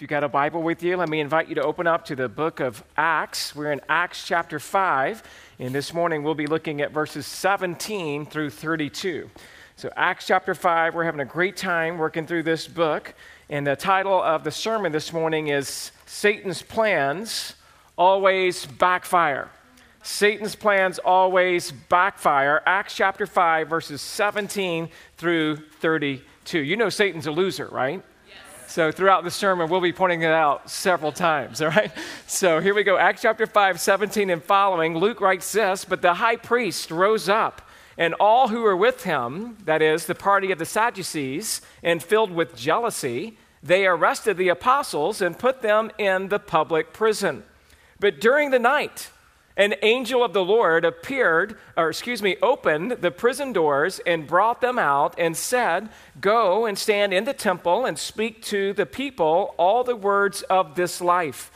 If you got a Bible with you, let me invite you to open up to the book of Acts. We're in Acts chapter 5, and this morning we'll be looking at verses 17 through 32. So, Acts chapter 5, we're having a great time working through this book, and the title of the sermon this morning is Satan's Plans Always Backfire. Satan's plans always backfire. Acts chapter 5, verses 17 through 32. You know Satan's a loser, right? So throughout the sermon, we'll be pointing it out several times, all right? So here we go. Acts chapter 5, 17 and following. Luke writes this But the high priest rose up, and all who were with him, that is, the party of the Sadducees, and filled with jealousy, they arrested the apostles and put them in the public prison. But during the night, an angel of the Lord appeared, or excuse me, opened the prison doors and brought them out and said, Go and stand in the temple and speak to the people all the words of this life.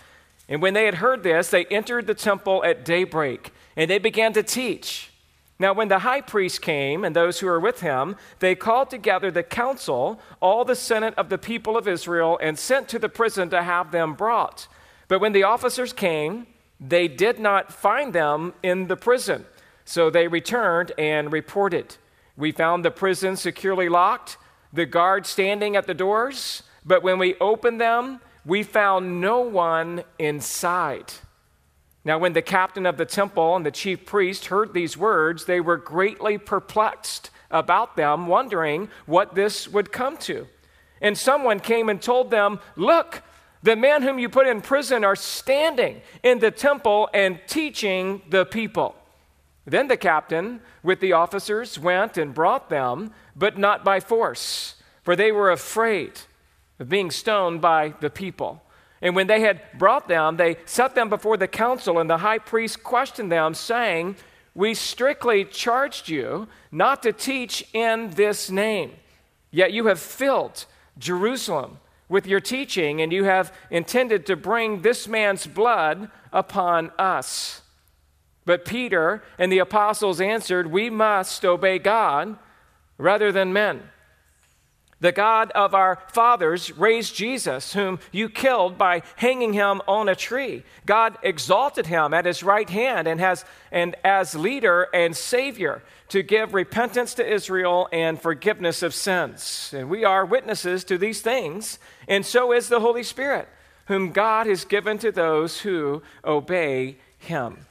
And when they had heard this, they entered the temple at daybreak and they began to teach. Now, when the high priest came and those who were with him, they called together the council, all the senate of the people of Israel, and sent to the prison to have them brought. But when the officers came, they did not find them in the prison. So they returned and reported. We found the prison securely locked, the guards standing at the doors, but when we opened them, we found no one inside. Now, when the captain of the temple and the chief priest heard these words, they were greatly perplexed about them, wondering what this would come to. And someone came and told them, Look, the men whom you put in prison are standing in the temple and teaching the people. Then the captain, with the officers, went and brought them, but not by force, for they were afraid of being stoned by the people. And when they had brought them, they set them before the council, and the high priest questioned them, saying, We strictly charged you not to teach in this name, yet you have filled Jerusalem with your teaching, and you have intended to bring this man's blood upon us. But Peter and the apostles answered, We must obey God rather than men. The God of our fathers raised Jesus, whom you killed by hanging him on a tree. God exalted him at his right hand and, has, and as leader and savior to give repentance to Israel and forgiveness of sins. And we are witnesses to these things, and so is the Holy Spirit, whom God has given to those who obey him.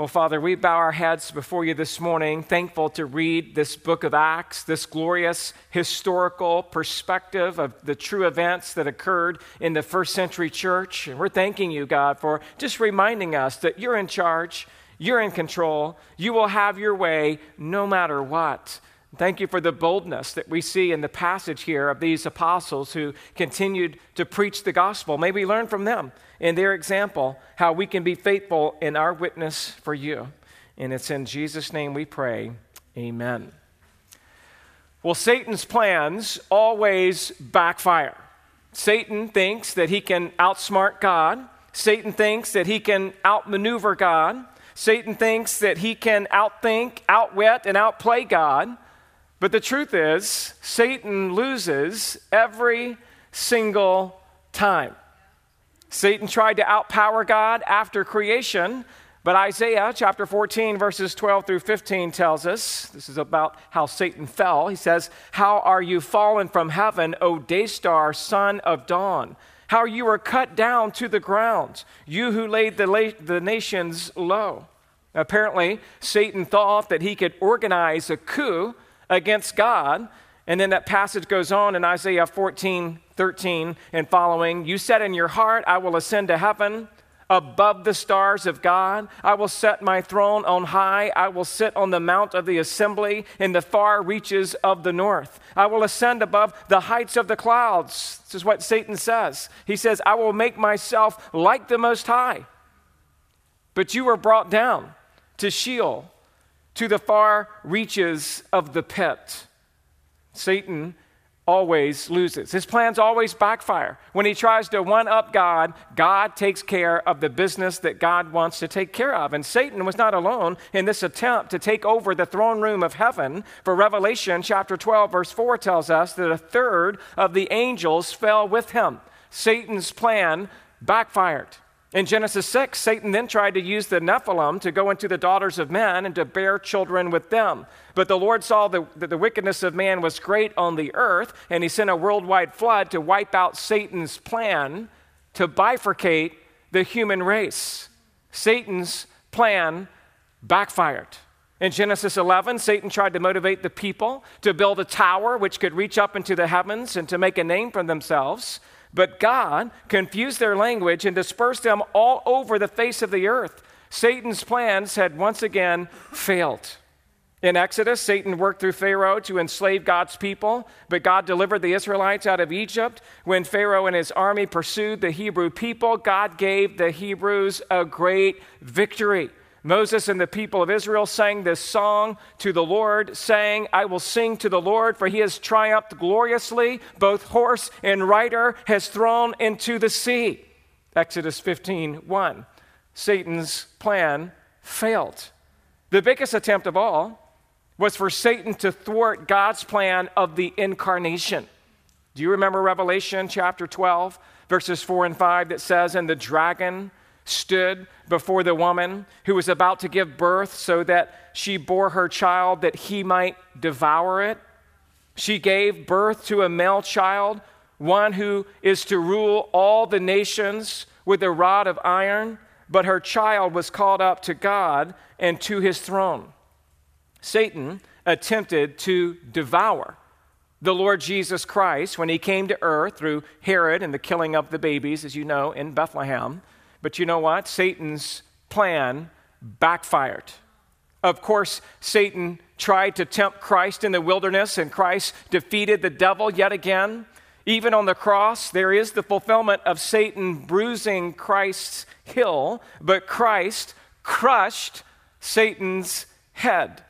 Well, Father, we bow our heads before you this morning, thankful to read this book of Acts, this glorious historical perspective of the true events that occurred in the first century church. And we're thanking you, God, for just reminding us that you're in charge, you're in control, you will have your way no matter what. Thank you for the boldness that we see in the passage here of these apostles who continued to preach the gospel. May we learn from them in their example how we can be faithful in our witness for you. And it's in Jesus' name we pray. Amen. Well, Satan's plans always backfire. Satan thinks that he can outsmart God. Satan thinks that he can outmaneuver God. Satan thinks that he can outthink, outwit, and outplay God. But the truth is, Satan loses every single time. Satan tried to outpower God after creation, but Isaiah chapter 14, verses 12 through 15 tells us this is about how Satan fell. He says, How are you fallen from heaven, O day star, son of dawn? How you were cut down to the ground, you who laid the, la- the nations low. Apparently, Satan thought that he could organize a coup against God. And then that passage goes on in Isaiah 14, 13 and following. You said in your heart, I will ascend to heaven above the stars of God. I will set my throne on high. I will sit on the mount of the assembly in the far reaches of the north. I will ascend above the heights of the clouds. This is what Satan says. He says, I will make myself like the Most High. But you were brought down to Sheol to the far reaches of the pit. Satan always loses. His plans always backfire. When he tries to one up God, God takes care of the business that God wants to take care of. And Satan was not alone in this attempt to take over the throne room of heaven. For Revelation chapter 12, verse 4 tells us that a third of the angels fell with him. Satan's plan backfired. In Genesis 6, Satan then tried to use the Nephilim to go into the daughters of men and to bear children with them. But the Lord saw that the wickedness of man was great on the earth, and he sent a worldwide flood to wipe out Satan's plan to bifurcate the human race. Satan's plan backfired. In Genesis 11, Satan tried to motivate the people to build a tower which could reach up into the heavens and to make a name for themselves. But God confused their language and dispersed them all over the face of the earth. Satan's plans had once again failed. In Exodus, Satan worked through Pharaoh to enslave God's people, but God delivered the Israelites out of Egypt. When Pharaoh and his army pursued the Hebrew people, God gave the Hebrews a great victory. Moses and the people of Israel sang this song to the Lord, saying, I will sing to the Lord, for he has triumphed gloriously. Both horse and rider has thrown into the sea. Exodus 15 1. Satan's plan failed. The biggest attempt of all was for Satan to thwart God's plan of the incarnation. Do you remember Revelation chapter 12, verses 4 and 5 that says, And the dragon stood before the woman who was about to give birth so that she bore her child that he might devour it. She gave birth to a male child, one who is to rule all the nations with a rod of iron, but her child was called up to God and to his throne. Satan attempted to devour the Lord Jesus Christ when he came to earth through Herod and the killing of the babies, as you know, in Bethlehem. But you know what? Satan's plan backfired. Of course, Satan tried to tempt Christ in the wilderness, and Christ defeated the devil yet again. Even on the cross, there is the fulfillment of Satan bruising Christ's heel, but Christ crushed Satan's head.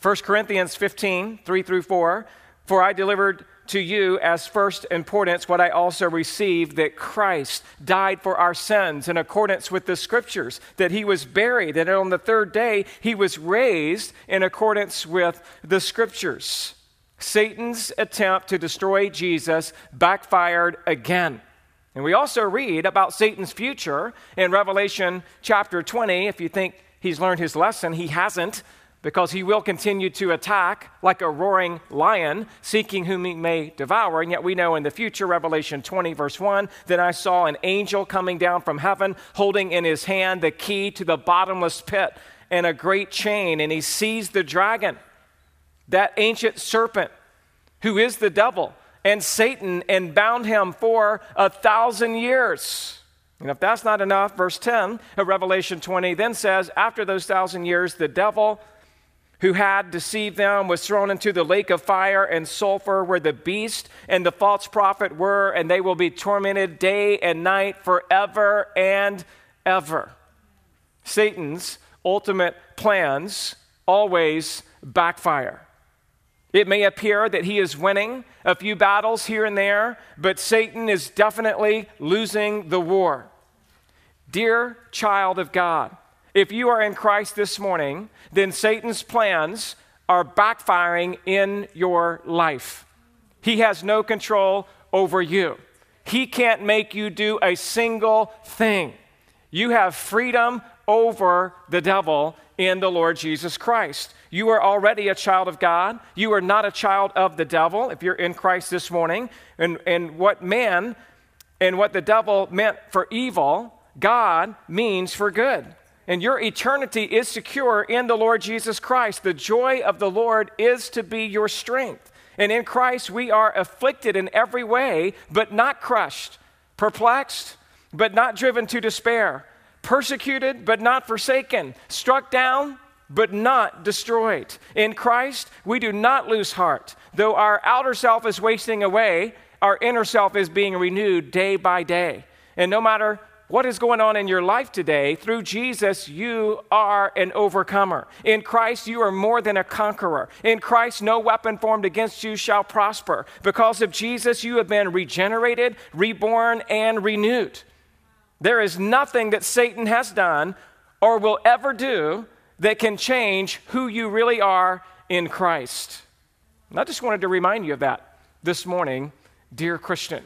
1 Corinthians 15, 3 through 4. For I delivered to you as first importance what I also received that Christ died for our sins in accordance with the scriptures, that he was buried, and on the third day he was raised in accordance with the scriptures. Satan's attempt to destroy Jesus backfired again. And we also read about Satan's future in Revelation chapter 20. If you think he's learned his lesson, he hasn't because he will continue to attack like a roaring lion, seeking whom he may devour. And yet we know in the future, Revelation 20, verse 1, that I saw an angel coming down from heaven, holding in his hand the key to the bottomless pit and a great chain. And he seized the dragon, that ancient serpent, who is the devil and Satan, and bound him for a thousand years. And if that's not enough, verse 10 of Revelation 20 then says, After those thousand years, the devil who had deceived them was thrown into the lake of fire and sulfur where the beast and the false prophet were, and they will be tormented day and night forever and ever. Satan's ultimate plans always backfire. It may appear that he is winning a few battles here and there, but Satan is definitely losing the war. Dear child of God, if you are in Christ this morning, then Satan's plans are backfiring in your life. He has no control over you. He can't make you do a single thing. You have freedom over the devil in the Lord Jesus Christ. You are already a child of God. You are not a child of the devil if you're in Christ this morning. And, and what man and what the devil meant for evil, God means for good and your eternity is secure in the Lord Jesus Christ. The joy of the Lord is to be your strength. And in Christ, we are afflicted in every way, but not crushed, perplexed, but not driven to despair, persecuted, but not forsaken, struck down, but not destroyed. In Christ, we do not lose heart. Though our outer self is wasting away, our inner self is being renewed day by day. And no matter what is going on in your life today, through Jesus, you are an overcomer. In Christ, you are more than a conqueror. In Christ, no weapon formed against you shall prosper. Because of Jesus, you have been regenerated, reborn, and renewed. There is nothing that Satan has done or will ever do that can change who you really are in Christ. And I just wanted to remind you of that this morning, dear Christian.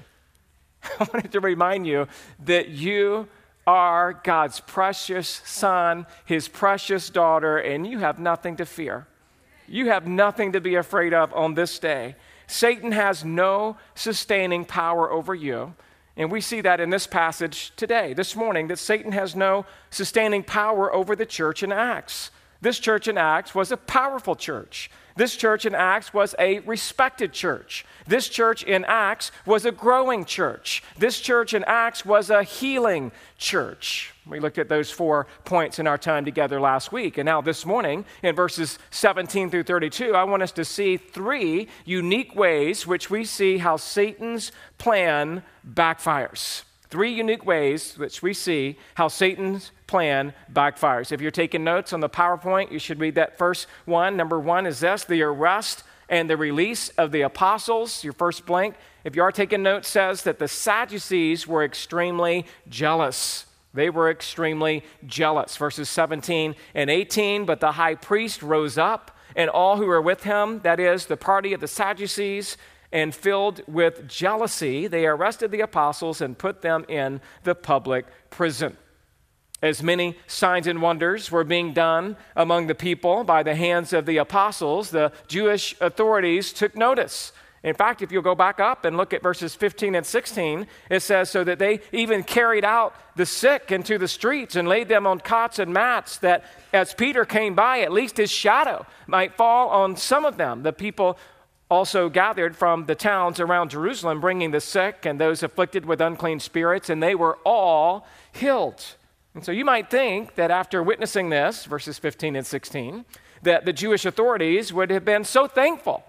I wanted to remind you that you are God's precious son, his precious daughter, and you have nothing to fear. You have nothing to be afraid of on this day. Satan has no sustaining power over you. And we see that in this passage today, this morning, that Satan has no sustaining power over the church in Acts. This church in Acts was a powerful church. This church in Acts was a respected church. This church in Acts was a growing church. This church in Acts was a healing church. We looked at those four points in our time together last week. And now, this morning, in verses 17 through 32, I want us to see three unique ways which we see how Satan's plan backfires. Three unique ways which we see how Satan's plan backfires. If you're taking notes on the PowerPoint, you should read that first one. Number one is this the arrest and the release of the apostles. Your first blank, if you are taking notes, says that the Sadducees were extremely jealous. They were extremely jealous. Verses 17 and 18. But the high priest rose up, and all who were with him, that is, the party of the Sadducees, and filled with jealousy, they arrested the apostles and put them in the public prison. As many signs and wonders were being done among the people by the hands of the apostles, the Jewish authorities took notice. In fact, if you'll go back up and look at verses 15 and 16, it says, So that they even carried out the sick into the streets and laid them on cots and mats, that as Peter came by, at least his shadow might fall on some of them. The people also gathered from the towns around Jerusalem, bringing the sick and those afflicted with unclean spirits, and they were all healed. And so you might think that after witnessing this, verses 15 and 16, that the Jewish authorities would have been so thankful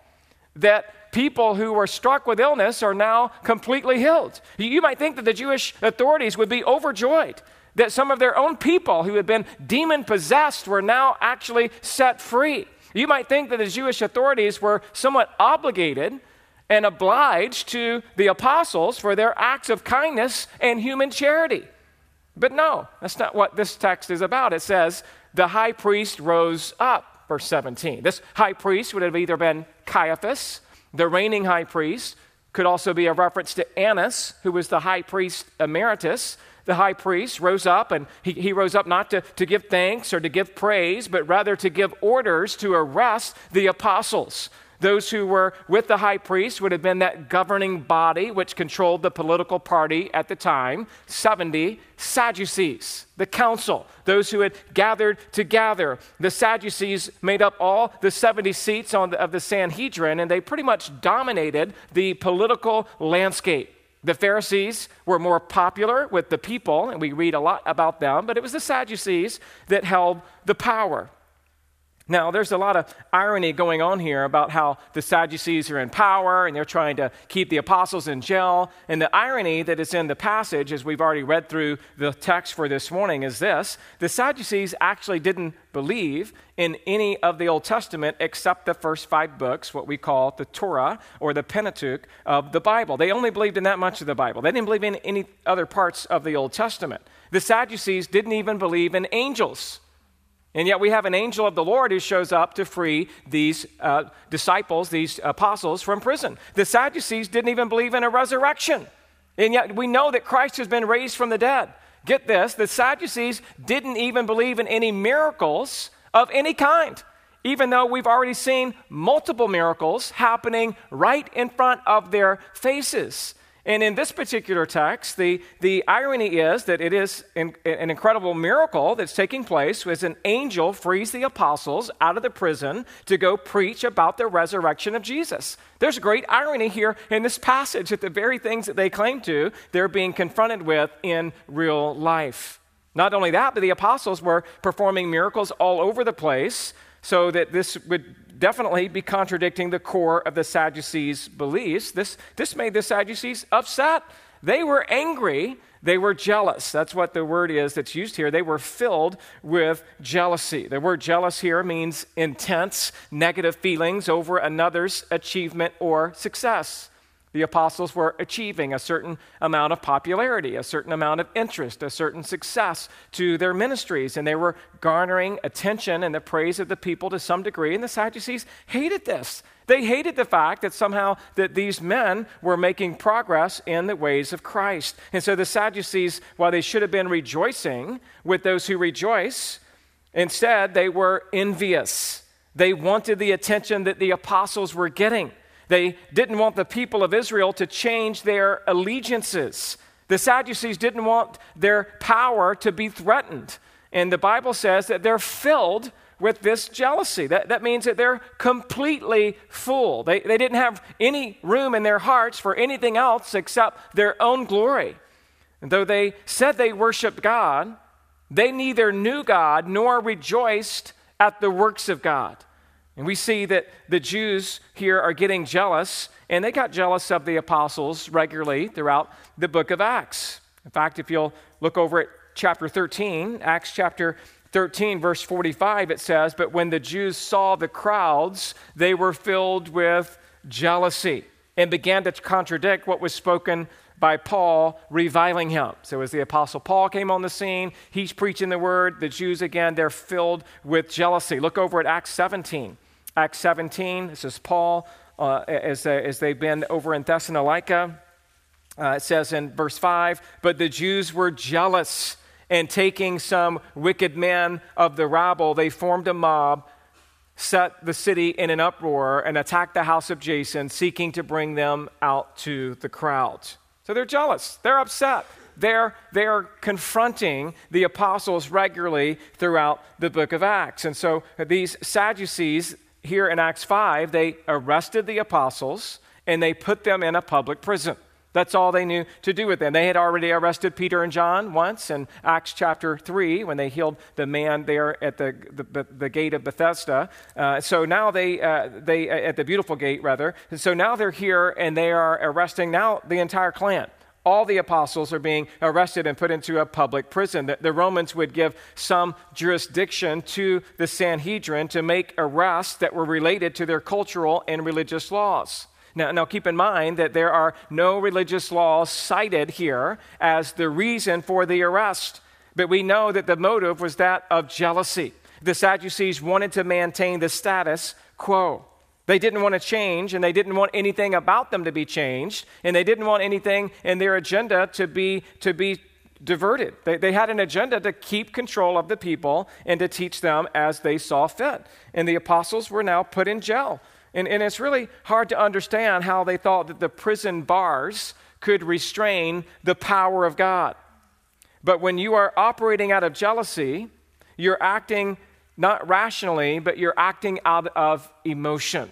that people who were struck with illness are now completely healed. You might think that the Jewish authorities would be overjoyed that some of their own people who had been demon possessed were now actually set free. You might think that the Jewish authorities were somewhat obligated and obliged to the apostles for their acts of kindness and human charity. But no, that's not what this text is about. It says, the high priest rose up, verse 17. This high priest would have either been Caiaphas, the reigning high priest, could also be a reference to Annas, who was the high priest emeritus the high priest rose up, and he, he rose up not to, to give thanks or to give praise, but rather to give orders to arrest the apostles. Those who were with the high priest would have been that governing body which controlled the political party at the time 70 Sadducees, the council, those who had gathered together. The Sadducees made up all the 70 seats the, of the Sanhedrin, and they pretty much dominated the political landscape. The Pharisees were more popular with the people, and we read a lot about them, but it was the Sadducees that held the power. Now, there's a lot of irony going on here about how the Sadducees are in power and they're trying to keep the apostles in jail. And the irony that is in the passage, as we've already read through the text for this morning, is this the Sadducees actually didn't believe in any of the Old Testament except the first five books, what we call the Torah or the Pentateuch of the Bible. They only believed in that much of the Bible, they didn't believe in any other parts of the Old Testament. The Sadducees didn't even believe in angels. And yet we have an angel of the Lord who shows up to free these uh, disciples, these apostles from prison. The Sadducees didn't even believe in a resurrection. And yet we know that Christ has been raised from the dead. Get this the Sadducees didn't even believe in any miracles of any kind, even though we've already seen multiple miracles happening right in front of their faces. And in this particular text, the, the irony is that it is an, an, incredible miracle that's taking place as an angel frees the apostles out of the prison to go preach about the resurrection of Jesus. There's great irony here in this passage that the very things that they claim to, they're being confronted with in real life. Not only that, but the apostles were performing miracles all over the place so that this would definitely be contradicting the core of the Sadducees' beliefs. This, this made the Sadducees upset. They were angry. They were jealous. That's what the word is that's used here. They were filled with jealousy. The word jealous here means intense negative feelings over another's achievement or success the apostles were achieving a certain amount of popularity, a certain amount of interest, a certain success to their ministries, and they were garnering attention and the praise of the people to some degree. And the Sadducees hated this. They hated the fact that somehow that these men were making progress in the ways of Christ. And so the Sadducees, while they should have been rejoicing with those who rejoice, instead they were envious. They wanted the attention that the apostles were getting. They didn't want the people of Israel to change their allegiances. The Sadducees didn't want their power to be threatened. And the Bible says that they're filled with this jealousy. That, that means that they're completely full. They, they didn't have any room in their hearts for anything else except their own glory. And though they said they worshiped God, they neither knew God nor rejoiced at the works of God. And we see that the Jews here are getting jealous, and they got jealous of the apostles regularly throughout the book of Acts. In fact, if you'll look over at chapter 13, Acts chapter 13, verse 45, it says, But when the Jews saw the crowds, they were filled with jealousy and began to contradict what was spoken by Paul, reviling him. So, as the Apostle Paul came on the scene, he's preaching the word. The Jews, again, they're filled with jealousy. Look over at Acts 17. Acts 17, this is Paul uh, as, they, as they've been over in Thessalonica. Uh, it says in verse 5 But the Jews were jealous and taking some wicked men of the rabble, they formed a mob, set the city in an uproar, and attacked the house of Jason, seeking to bring them out to the crowds. So they're jealous, they're upset. They're, they're confronting the apostles regularly throughout the book of Acts. And so these Sadducees here in Acts 5, they arrested the apostles and they put them in a public prison. That's all they knew to do with them. They had already arrested Peter and John once in Acts chapter 3 when they healed the man there at the, the, the gate of Bethesda. Uh, so now they, uh, they uh, at the beautiful gate, rather. So now they're here and they are arresting now the entire clan. All the apostles are being arrested and put into a public prison. The, the Romans would give some jurisdiction to the Sanhedrin to make arrests that were related to their cultural and religious laws. Now, now, keep in mind that there are no religious laws cited here as the reason for the arrest, but we know that the motive was that of jealousy. The Sadducees wanted to maintain the status quo. They didn't want to change, and they didn't want anything about them to be changed, and they didn't want anything in their agenda to be, to be diverted. They, they had an agenda to keep control of the people and to teach them as they saw fit. And the apostles were now put in jail and, and it's really hard to understand how they thought that the prison bars could restrain the power of God. But when you are operating out of jealousy, you're acting not rationally, but you're acting out of emotion.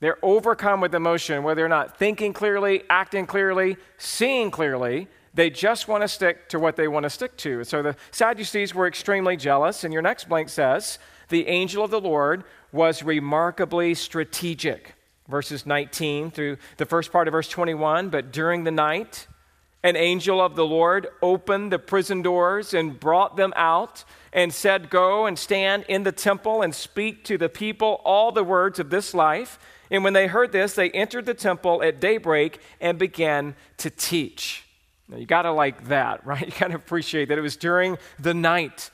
They're overcome with emotion, where they're not thinking clearly, acting clearly, seeing clearly. They just want to stick to what they want to stick to. And So the Sadducees were extremely jealous, and your next blank says, The angel of the Lord was remarkably strategic. Verses 19 through the first part of verse 21. But during the night, an angel of the Lord opened the prison doors and brought them out and said, Go and stand in the temple and speak to the people all the words of this life. And when they heard this, they entered the temple at daybreak and began to teach. Now, you got to like that, right? You got to appreciate that it was during the night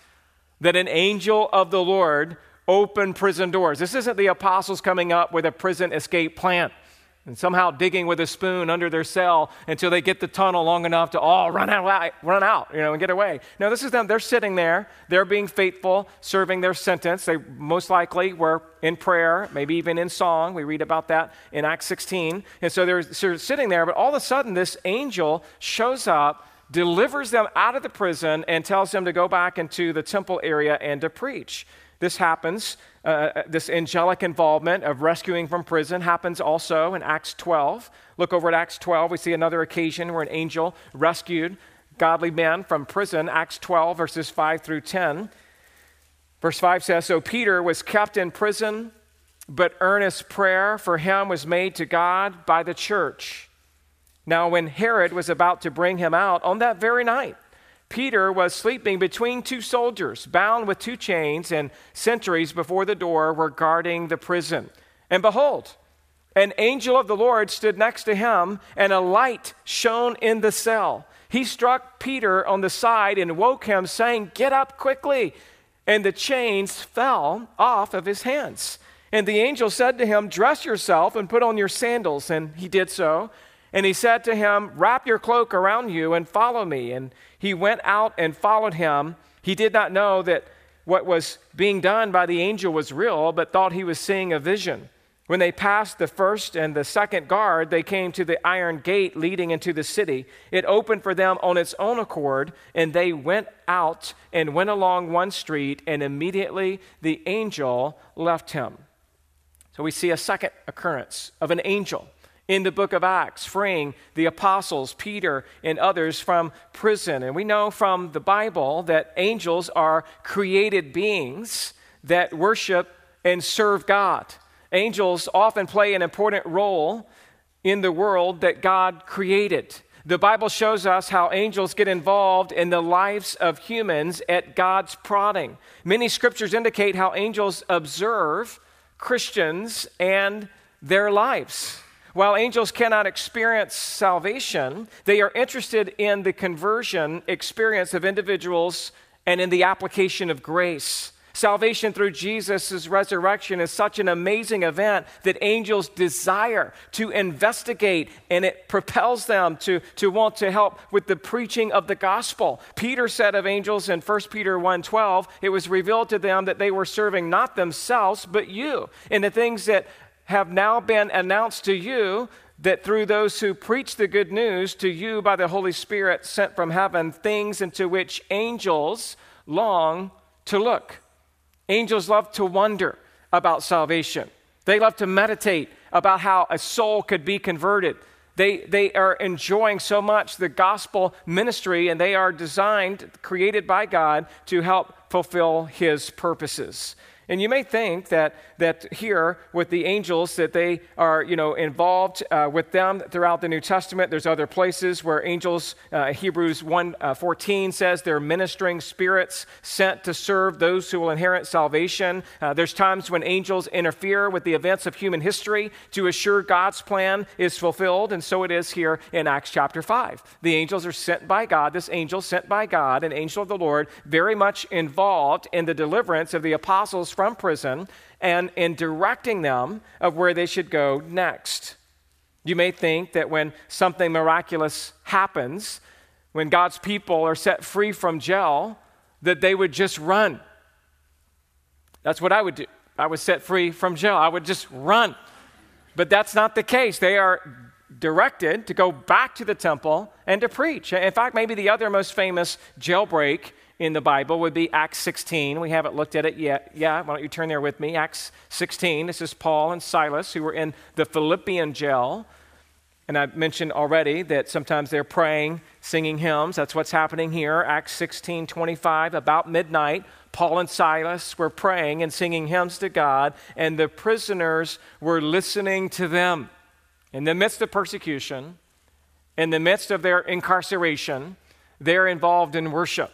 that an angel of the Lord open prison doors. This isn't the apostles coming up with a prison escape plan and somehow digging with a spoon under their cell until they get the tunnel long enough to all run out, run out, you know, and get away. No, this is them. They're sitting there. They're being faithful, serving their sentence. They most likely were in prayer, maybe even in song. We read about that in Acts 16. And so they're, they're sitting there, but all of a sudden, this angel shows up delivers them out of the prison and tells them to go back into the temple area and to preach. This happens, uh, uh, this angelic involvement of rescuing from prison happens also in Acts 12. Look over at Acts 12. We see another occasion where an angel rescued godly men from prison. Acts 12, verses 5 through 10. Verse 5 says So Peter was kept in prison, but earnest prayer for him was made to God by the church. Now, when Herod was about to bring him out on that very night, Peter was sleeping between two soldiers, bound with two chains, and sentries before the door were guarding the prison. And behold, an angel of the Lord stood next to him, and a light shone in the cell. He struck Peter on the side and woke him, saying, Get up quickly. And the chains fell off of his hands. And the angel said to him, Dress yourself and put on your sandals. And he did so. And he said to him, Wrap your cloak around you and follow me. And he went out and followed him. He did not know that what was being done by the angel was real, but thought he was seeing a vision. When they passed the first and the second guard, they came to the iron gate leading into the city. It opened for them on its own accord, and they went out and went along one street, and immediately the angel left him. So we see a second occurrence of an angel in the book of Acts, freeing the apostles, Peter, and others from prison. And we know from the Bible that angels are created beings that worship and serve God. Angels often play an important role in the world that God created. The Bible shows us how angels get involved in the lives of humans at God's prodding. Many scriptures indicate how angels observe Christians and their lives. While angels cannot experience salvation, they are interested in the conversion experience of individuals and in the application of grace. Salvation through Jesus' resurrection is such an amazing event that angels desire to investigate and it propels them to, to want to help with the preaching of the gospel. Peter said of angels in 1 Peter 1:12, it was revealed to them that they were serving not themselves but you. And the things that have now been announced to you that through those who preach the good news to you by the Holy Spirit sent from heaven, things into which angels long to look. Angels love to wonder about salvation, they love to meditate about how a soul could be converted. They, they are enjoying so much the gospel ministry, and they are designed, created by God, to help fulfill his purposes. And you may think that, that here with the angels that they are you know, involved uh, with them throughout the New Testament. There's other places where angels, uh, Hebrews 1 uh, 14 says they're ministering spirits sent to serve those who will inherit salvation. Uh, there's times when angels interfere with the events of human history to assure God's plan is fulfilled. And so it is here in Acts chapter 5. The angels are sent by God, this angel sent by God, an angel of the Lord, very much involved in the deliverance of the apostles from prison and in directing them of where they should go next. You may think that when something miraculous happens, when God's people are set free from jail, that they would just run. That's what I would do. I was set free from jail. I would just run. But that's not the case. They are directed to go back to the temple and to preach. In fact, maybe the other most famous jailbreak in the Bible would be Acts 16. We haven't looked at it yet. Yeah, why don't you turn there with me? Acts 16. This is Paul and Silas who were in the Philippian jail. And I've mentioned already that sometimes they're praying, singing hymns. That's what's happening here. Acts 16 25, about midnight, Paul and Silas were praying and singing hymns to God, and the prisoners were listening to them. In the midst of persecution, in the midst of their incarceration, they're involved in worship.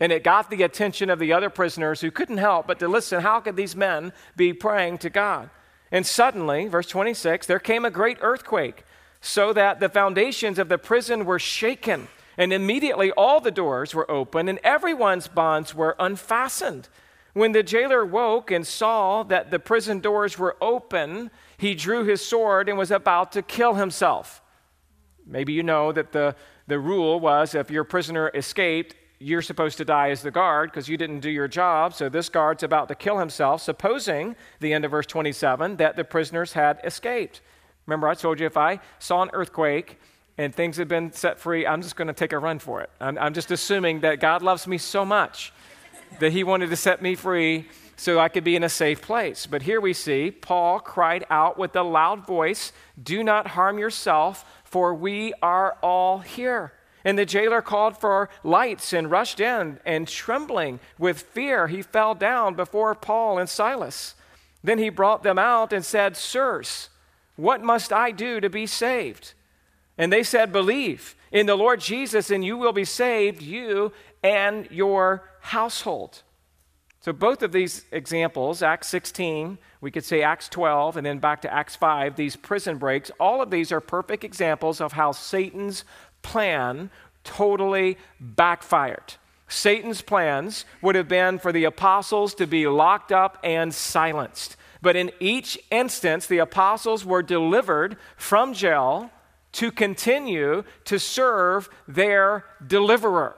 And it got the attention of the other prisoners who couldn't help but to listen. How could these men be praying to God? And suddenly, verse 26, there came a great earthquake, so that the foundations of the prison were shaken. And immediately all the doors were open, and everyone's bonds were unfastened. When the jailer woke and saw that the prison doors were open, he drew his sword and was about to kill himself. Maybe you know that the, the rule was if your prisoner escaped, you're supposed to die as the guard because you didn't do your job. So this guard's about to kill himself, supposing, the end of verse 27, that the prisoners had escaped. Remember, I told you if I saw an earthquake and things had been set free, I'm just going to take a run for it. I'm, I'm just assuming that God loves me so much that he wanted to set me free so I could be in a safe place. But here we see Paul cried out with a loud voice, Do not harm yourself, for we are all here. And the jailer called for lights and rushed in, and trembling with fear, he fell down before Paul and Silas. Then he brought them out and said, Sirs, what must I do to be saved? And they said, Believe in the Lord Jesus, and you will be saved, you and your household. So, both of these examples, Acts 16, we could say Acts 12, and then back to Acts 5, these prison breaks, all of these are perfect examples of how Satan's plan totally backfired. Satan's plans would have been for the apostles to be locked up and silenced. But in each instance, the apostles were delivered from jail to continue to serve their deliverer.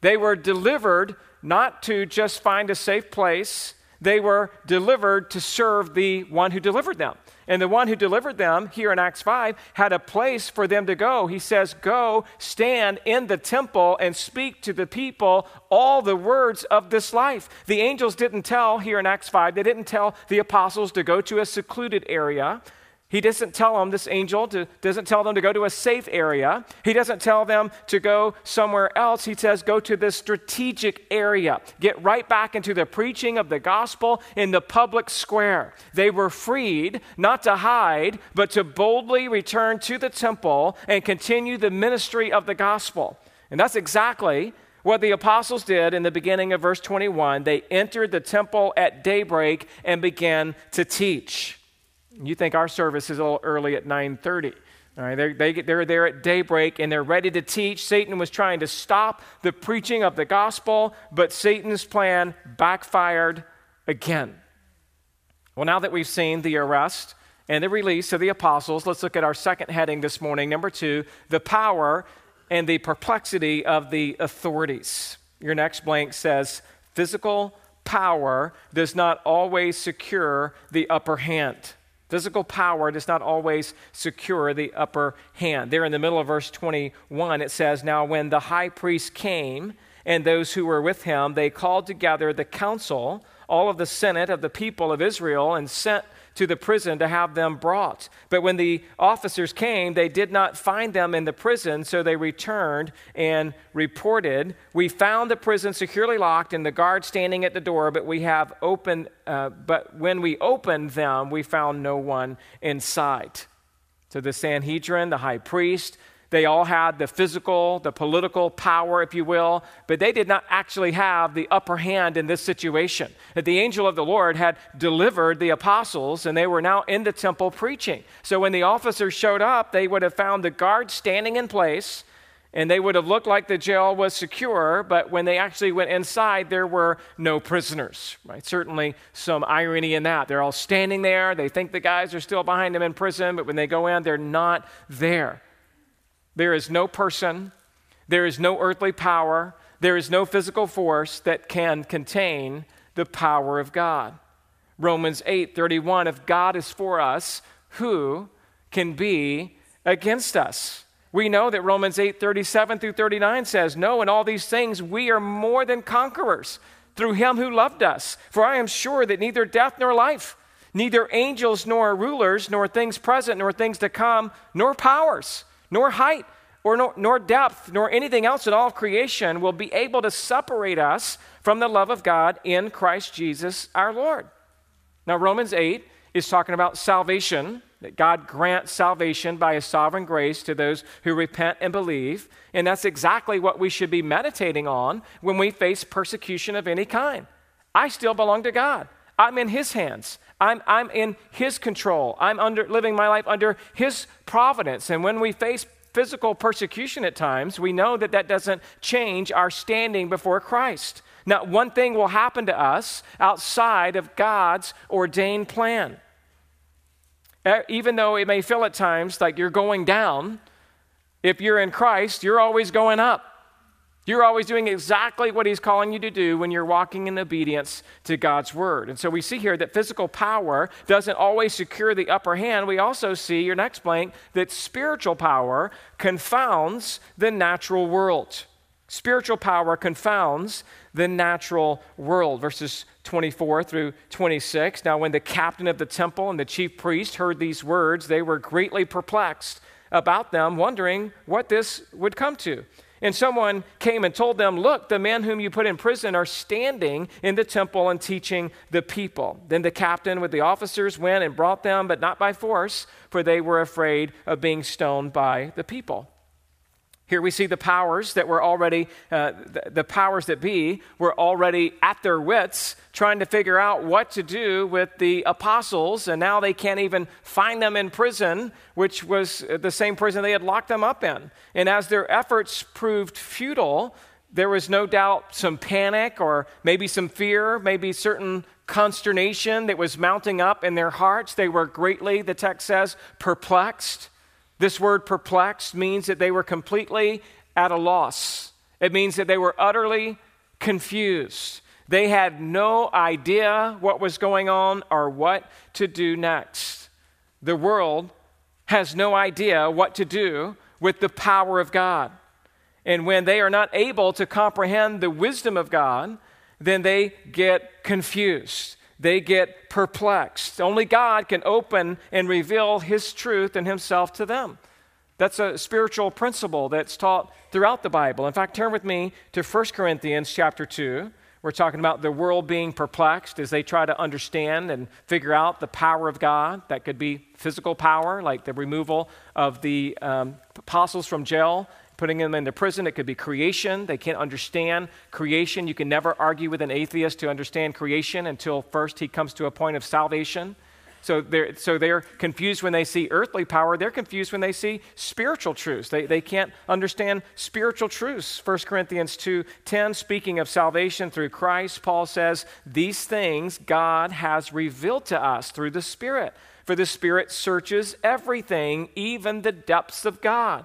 They were delivered not to just find a safe place, they were delivered to serve the one who delivered them. And the one who delivered them here in Acts 5 had a place for them to go. He says, Go, stand in the temple and speak to the people all the words of this life. The angels didn't tell here in Acts 5, they didn't tell the apostles to go to a secluded area. He doesn't tell them, this angel to, doesn't tell them to go to a safe area. He doesn't tell them to go somewhere else. He says, go to this strategic area. Get right back into the preaching of the gospel in the public square. They were freed not to hide, but to boldly return to the temple and continue the ministry of the gospel. And that's exactly what the apostles did in the beginning of verse 21. They entered the temple at daybreak and began to teach. You think our service is a little early at 9:30. All right, they're, they, they're there at daybreak and they're ready to teach. Satan was trying to stop the preaching of the gospel, but Satan's plan backfired again. Well, now that we've seen the arrest and the release of the apostles, let's look at our second heading this morning. Number two, the power and the perplexity of the authorities. Your next blank says physical power does not always secure the upper hand. Physical power does not always secure the upper hand. There in the middle of verse 21, it says, Now when the high priest came and those who were with him, they called together the council, all of the senate of the people of Israel, and sent to the prison to have them brought. But when the officers came, they did not find them in the prison, so they returned and reported, We found the prison securely locked and the guard standing at the door, but we have opened, uh, but when we opened them, we found no one inside. So the Sanhedrin, the high priest, they all had the physical, the political power, if you will, but they did not actually have the upper hand in this situation. That the angel of the Lord had delivered the apostles, and they were now in the temple preaching. So when the officers showed up, they would have found the guards standing in place, and they would have looked like the jail was secure, but when they actually went inside, there were no prisoners. Right? Certainly some irony in that. They're all standing there. They think the guys are still behind them in prison, but when they go in, they're not there. There is no person, there is no earthly power, there is no physical force that can contain the power of God. Romans 8:31 if God is for us, who can be against us? We know that Romans 8:37 through 39 says, "No, in all these things we are more than conquerors through him who loved us. For I am sure that neither death nor life, neither angels nor rulers, nor things present nor things to come, nor powers, nor height, or nor, nor depth, nor anything else in all of creation will be able to separate us from the love of God in Christ Jesus our Lord. Now, Romans 8 is talking about salvation, that God grants salvation by his sovereign grace to those who repent and believe. And that's exactly what we should be meditating on when we face persecution of any kind. I still belong to God. I'm in his hands. I'm, I'm in his control. I'm under, living my life under his providence. And when we face physical persecution at times, we know that that doesn't change our standing before Christ. Not one thing will happen to us outside of God's ordained plan. Even though it may feel at times like you're going down, if you're in Christ, you're always going up. You're always doing exactly what He's calling you to do when you're walking in obedience to God's word. And so we see here that physical power doesn't always secure the upper hand. We also see, your next blank, that spiritual power confounds the natural world. Spiritual power confounds the natural world. Verses 24 through 26. Now, when the captain of the temple and the chief priest heard these words, they were greatly perplexed about them, wondering what this would come to. And someone came and told them, Look, the men whom you put in prison are standing in the temple and teaching the people. Then the captain with the officers went and brought them, but not by force, for they were afraid of being stoned by the people. Here we see the powers that were already, uh, the, the, powers that be were already at their wits trying to figure out what to do with the apostles, and now they can't even find them in prison, which was the same prison they had locked them up in. And as their efforts proved futile, there was no doubt some panic or maybe some fear, maybe certain consternation that was mounting up in their hearts. They were greatly, the text says, perplexed. This word perplexed means that they were completely at a loss. It means that they were utterly confused. They had no idea what was going on or what to do next. The world has no idea what to do with the power of God. And when they are not able to comprehend the wisdom of God, then they get confused. They get perplexed. Only God can open and reveal His truth and Himself to them. That's a spiritual principle that's taught throughout the Bible. In fact, turn with me to 1 Corinthians chapter 2. We're talking about the world being perplexed as they try to understand and figure out the power of God. That could be physical power, like the removal of the um, apostles from jail, putting them into prison. It could be creation. They can't understand creation. You can never argue with an atheist to understand creation until first he comes to a point of salvation. So they're, so they're confused when they see earthly power. They're confused when they see spiritual truths. They, they can't understand spiritual truths. 1 Corinthians 2.10, speaking of salvation through Christ, Paul says, These things God has revealed to us through the Spirit. For the Spirit searches everything, even the depths of God.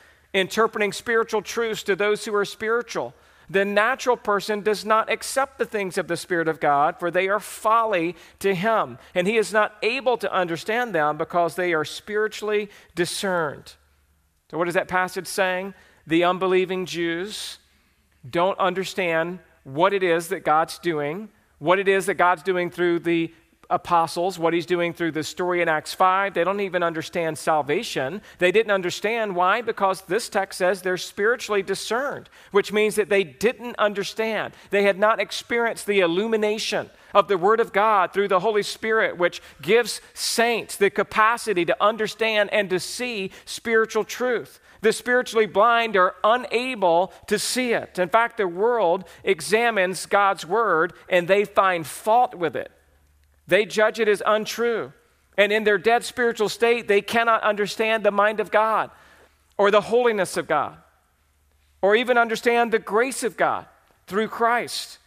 interpreting spiritual truths to those who are spiritual. The natural person does not accept the things of the Spirit of God, for they are folly to him, and he is not able to understand them because they are spiritually discerned. So, what is that passage saying? The unbelieving Jews don't understand what it is that God's doing, what it is that God's doing through the apostles, what he's doing through the story in Acts 5. They don't even understand salvation. They didn't understand why? Because this text says they're spiritually discerned, which means that they didn't understand. They had not experienced the illumination of the Word of God through the Holy Spirit, which gives saints the capacity to understand and to see spiritual truth. The spiritually blind are unable to see it. In fact, the world examines God's Word and they find fault with it. They judge it as untrue. And in their dead spiritual state, they cannot understand the mind of God or the holiness of God or even understand the grace of God through Christ.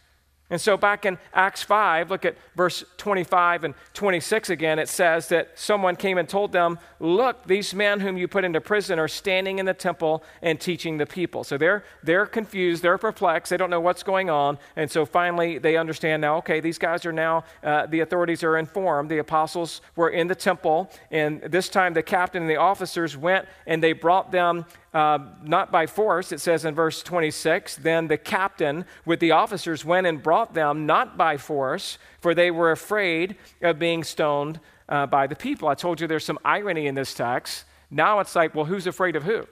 And so, back in Acts 5, look at verse 25 and 26 again. It says that someone came and told them, Look, these men whom you put into prison are standing in the temple and teaching the people. So they're, they're confused, they're perplexed, they don't know what's going on. And so finally, they understand now, okay, these guys are now, uh, the authorities are informed. The apostles were in the temple, and this time the captain and the officers went and they brought them uh, not by force, it says in verse 26. Then the captain with the officers went and brought them not by force, for they were afraid of being stoned uh, by the people. I told you there's some irony in this text. Now it's like, well, who's afraid of who?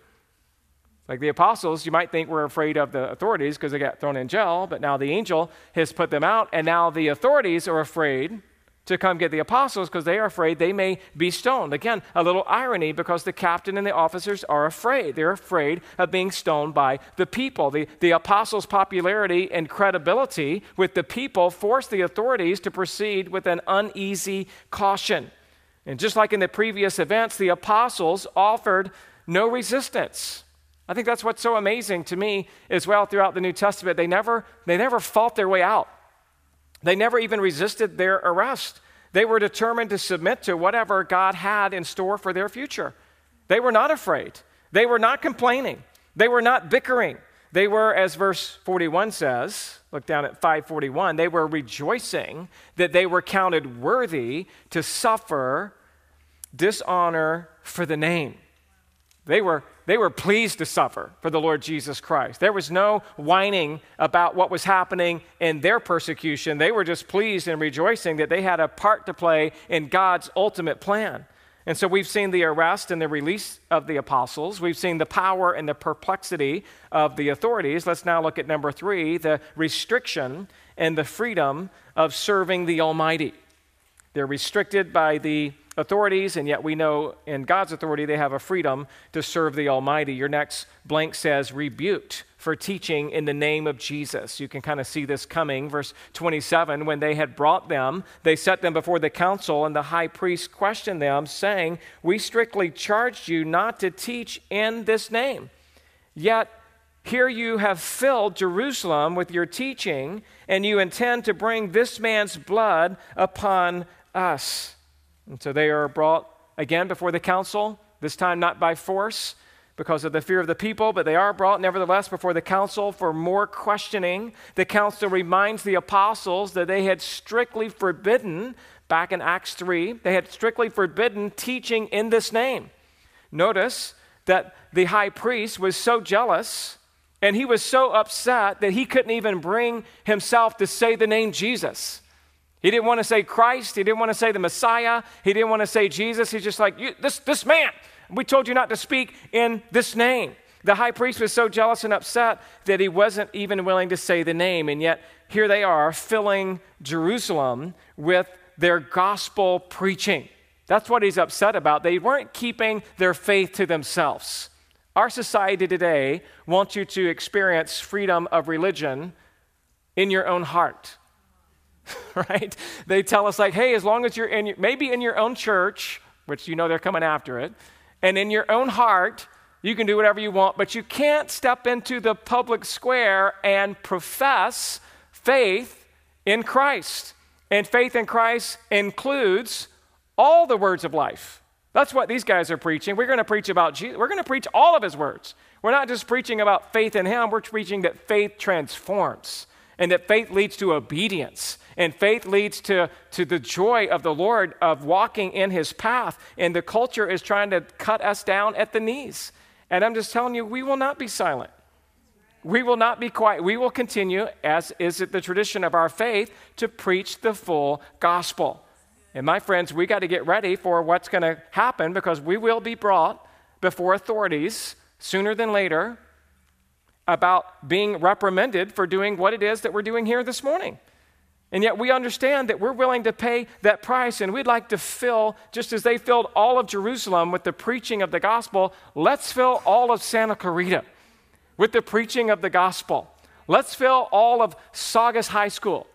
Like the apostles, you might think we're afraid of the authorities because they got thrown in jail, but now the angel has put them out, and now the authorities are afraid to come get the apostles because they are afraid they may be stoned. Again, a little irony because the captain and the officers are afraid. They're afraid of being stoned by the people. The, the apostles' popularity and credibility with the people forced the authorities to proceed with an uneasy caution. And just like in the previous events, the apostles offered no resistance. I think that's what's so amazing to me as well throughout the New Testament. They never, they never fought their way out. They never even resisted their arrest. They were determined to submit to whatever God had in store for their future. They were not afraid. They were not complaining. They were not bickering. They were, as verse 41 says, look down at 541, they were rejoicing that they were counted worthy to suffer dishonor for the name. They were, they were pleased to suffer for the Lord Jesus Christ. There was no whining about what was happening in their persecution. They were just pleased and rejoicing that they had a part to play in God's ultimate plan. And so we've seen the arrest and the release of the apostles. We've seen the power and the perplexity of the authorities. Let's now look at number three the restriction and the freedom of serving the Almighty. They're restricted by the authorities, and yet we know in God's authority they have a freedom to serve the Almighty. Your next blank says, rebuked for teaching in the name of Jesus. You can kind of see this coming. Verse 27 When they had brought them, they set them before the council, and the high priest questioned them, saying, We strictly charged you not to teach in this name. Yet here you have filled Jerusalem with your teaching, and you intend to bring this man's blood upon us. And so they are brought again before the council, this time not by force because of the fear of the people, but they are brought nevertheless before the council for more questioning. The council reminds the apostles that they had strictly forbidden, back in Acts 3, they had strictly forbidden teaching in this name. Notice that the high priest was so jealous and he was so upset that he couldn't even bring himself to say the name Jesus. He didn't want to say Christ. He didn't want to say the Messiah. He didn't want to say Jesus. He's just like, this, this man, we told you not to speak in this name. The high priest was so jealous and upset that he wasn't even willing to say the name. And yet, here they are filling Jerusalem with their gospel preaching. That's what he's upset about. They weren't keeping their faith to themselves. Our society today wants you to experience freedom of religion in your own heart. right? They tell us, like, hey, as long as you're in, maybe in your own church, which you know they're coming after it, and in your own heart, you can do whatever you want, but you can't step into the public square and profess faith in Christ. And faith in Christ includes all the words of life. That's what these guys are preaching. We're going to preach about Jesus. We're going to preach all of his words. We're not just preaching about faith in him, we're preaching that faith transforms and that faith leads to obedience and faith leads to, to the joy of the Lord of walking in his path. And the culture is trying to cut us down at the knees. And I'm just telling you, we will not be silent. We will not be quiet. We will continue, as is it the tradition of our faith, to preach the full gospel. And my friends, we got to get ready for what's going to happen because we will be brought before authorities sooner than later about being reprimanded for doing what it is that we're doing here this morning. And yet we understand that we're willing to pay that price, and we'd like to fill, just as they filled all of Jerusalem with the preaching of the gospel, let's fill all of Santa Clarita with the preaching of the gospel. Let's fill all of Saugus High School,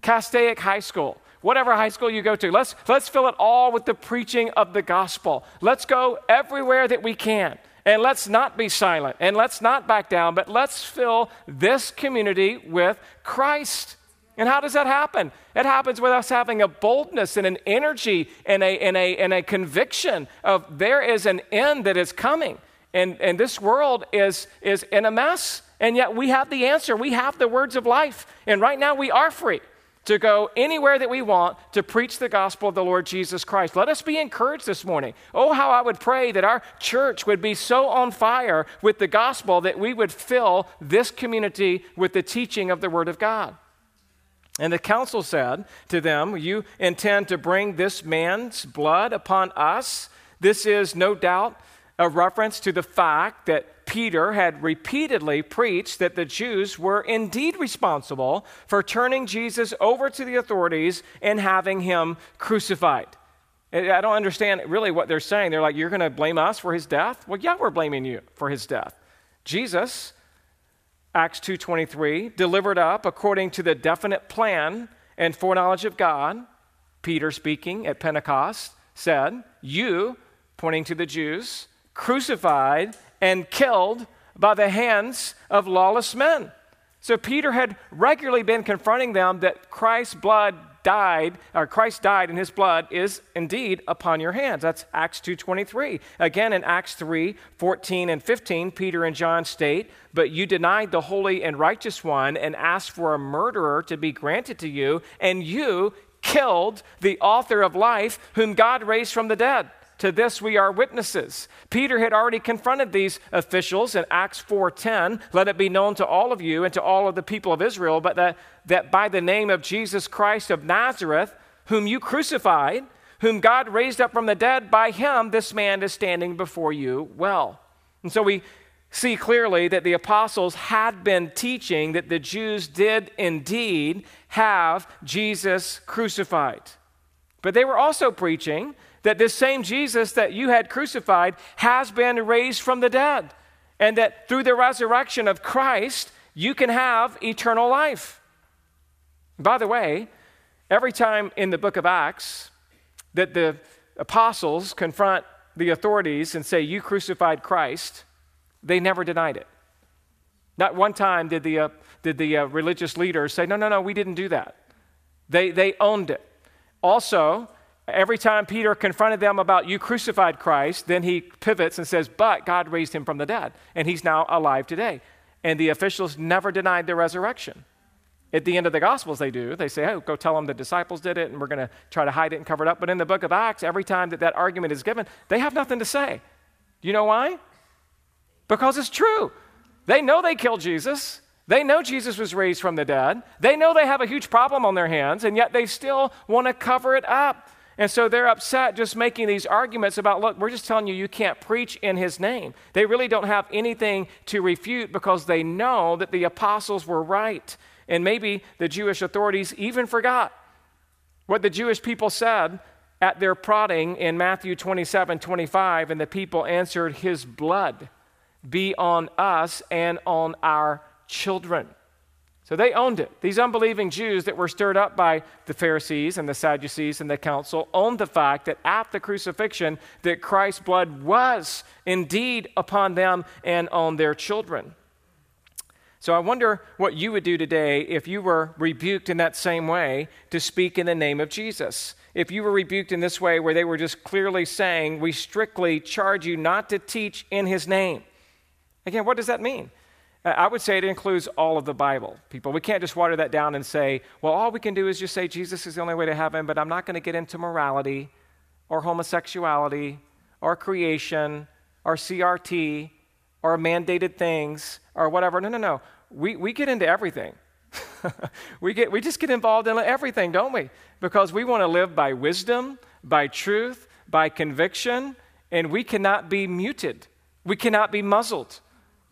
Castaic High School, whatever high school you go to. Let's, let's fill it all with the preaching of the gospel. Let's go everywhere that we can. And let's not be silent and let's not back down, but let's fill this community with Christ. And how does that happen? It happens with us having a boldness and an energy and a, and a, and a conviction of there is an end that is coming. And, and this world is, is in a mess. And yet we have the answer. We have the words of life. And right now we are free to go anywhere that we want to preach the gospel of the Lord Jesus Christ. Let us be encouraged this morning. Oh, how I would pray that our church would be so on fire with the gospel that we would fill this community with the teaching of the Word of God. And the council said to them, You intend to bring this man's blood upon us? This is no doubt a reference to the fact that Peter had repeatedly preached that the Jews were indeed responsible for turning Jesus over to the authorities and having him crucified. I don't understand really what they're saying. They're like, You're going to blame us for his death? Well, yeah, we're blaming you for his death. Jesus Acts 2:23, delivered up according to the definite plan and foreknowledge of God, Peter speaking at Pentecost said, "You, pointing to the Jews, crucified and killed by the hands of lawless men." So Peter had regularly been confronting them that Christ's blood died, or Christ died and his blood is indeed upon your hands. That's Acts 2.23. Again, in Acts 3, 14 and 15, Peter and John state, But you denied the holy and righteous one and asked for a murderer to be granted to you, and you killed the author of life, whom God raised from the dead. To this we are witnesses. Peter had already confronted these officials in Acts 4:10, let it be known to all of you and to all of the people of Israel, but that, that by the name of Jesus Christ of Nazareth, whom you crucified, whom God raised up from the dead, by him this man is standing before you well. And so we see clearly that the apostles had been teaching that the Jews did indeed have Jesus crucified. But they were also preaching that this same Jesus that you had crucified has been raised from the dead, and that through the resurrection of Christ, you can have eternal life. By the way, every time in the book of Acts that the apostles confront the authorities and say, You crucified Christ, they never denied it. Not one time did the, uh, did the uh, religious leaders say, No, no, no, we didn't do that. They, they owned it. Also, every time Peter confronted them about you crucified Christ, then he pivots and says, But God raised him from the dead, and he's now alive today. And the officials never denied the resurrection. At the end of the Gospels, they do. They say, oh, go tell them the disciples did it, and we're going to try to hide it and cover it up. But in the book of Acts, every time that that argument is given, they have nothing to say. Do you know why? Because it's true. They know they killed Jesus. They know Jesus was raised from the dead. They know they have a huge problem on their hands, and yet they still want to cover it up. And so they're upset just making these arguments about, look, we're just telling you you can't preach in his name. They really don't have anything to refute because they know that the apostles were right. And maybe the Jewish authorities even forgot what the Jewish people said at their prodding in Matthew 27 25. And the people answered, His blood be on us and on our children. So they owned it. These unbelieving Jews that were stirred up by the Pharisees and the Sadducees and the council owned the fact that at the crucifixion that Christ's blood was indeed upon them and on their children. So I wonder what you would do today if you were rebuked in that same way to speak in the name of Jesus. If you were rebuked in this way where they were just clearly saying, We strictly charge you not to teach in his name. Again, what does that mean? Uh, I would say it includes all of the Bible, people. We can't just water that down and say, well, all we can do is just say Jesus is the only way to heaven, but I'm not going to get into morality or homosexuality or creation or CRT or mandated things or whatever. No, no, no. We, we get into everything. we, get, we just get involved in everything, don't we? Because we want to live by wisdom, by truth, by conviction, and we cannot be muted. We cannot be muzzled.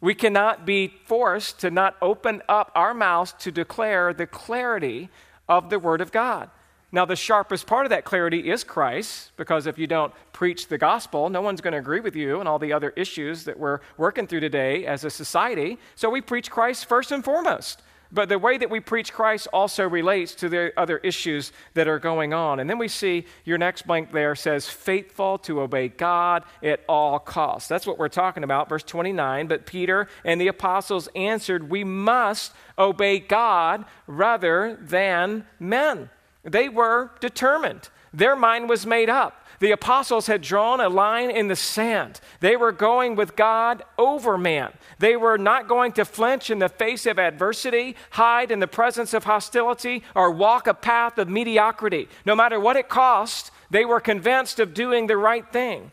We cannot be forced to not open up our mouths to declare the clarity of the Word of God. Now, the sharpest part of that clarity is Christ, because if you don't preach the gospel, no one's going to agree with you and all the other issues that we're working through today as a society. So we preach Christ first and foremost. But the way that we preach Christ also relates to the other issues that are going on. And then we see your next blank there says, faithful to obey God at all costs. That's what we're talking about, verse 29. But Peter and the apostles answered, We must obey God rather than men. They were determined, their mind was made up. The apostles had drawn a line in the sand. They were going with God over man. They were not going to flinch in the face of adversity, hide in the presence of hostility, or walk a path of mediocrity. No matter what it cost, they were convinced of doing the right thing.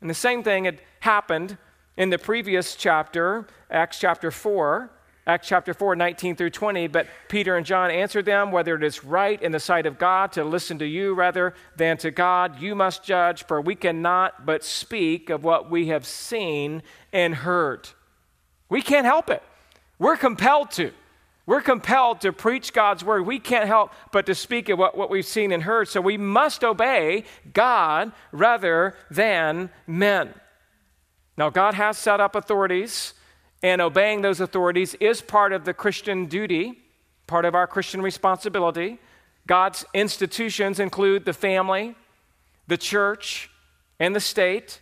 And the same thing had happened in the previous chapter, Acts chapter 4. Acts chapter 4, 19 through 20. But Peter and John answered them whether it is right in the sight of God to listen to you rather than to God. You must judge, for we cannot but speak of what we have seen and heard. We can't help it. We're compelled to. We're compelled to preach God's word. We can't help but to speak of what, what we've seen and heard. So we must obey God rather than men. Now, God has set up authorities and obeying those authorities is part of the Christian duty, part of our Christian responsibility. God's institutions include the family, the church, and the state.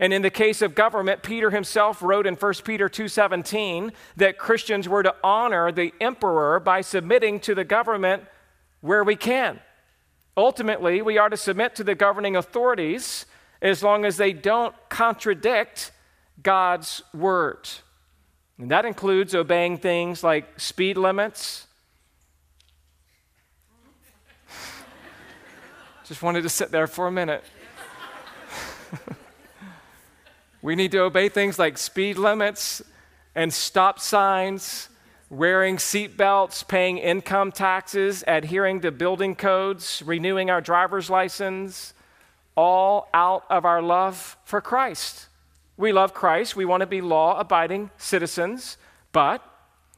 And in the case of government, Peter himself wrote in 1 Peter 2:17 that Christians were to honor the emperor by submitting to the government where we can. Ultimately, we are to submit to the governing authorities as long as they don't contradict God's word. And that includes obeying things like speed limits. Just wanted to sit there for a minute. we need to obey things like speed limits and stop signs, wearing seat belts, paying income taxes, adhering to building codes, renewing our driver's license, all out of our love for Christ. We love Christ. We want to be law abiding citizens. But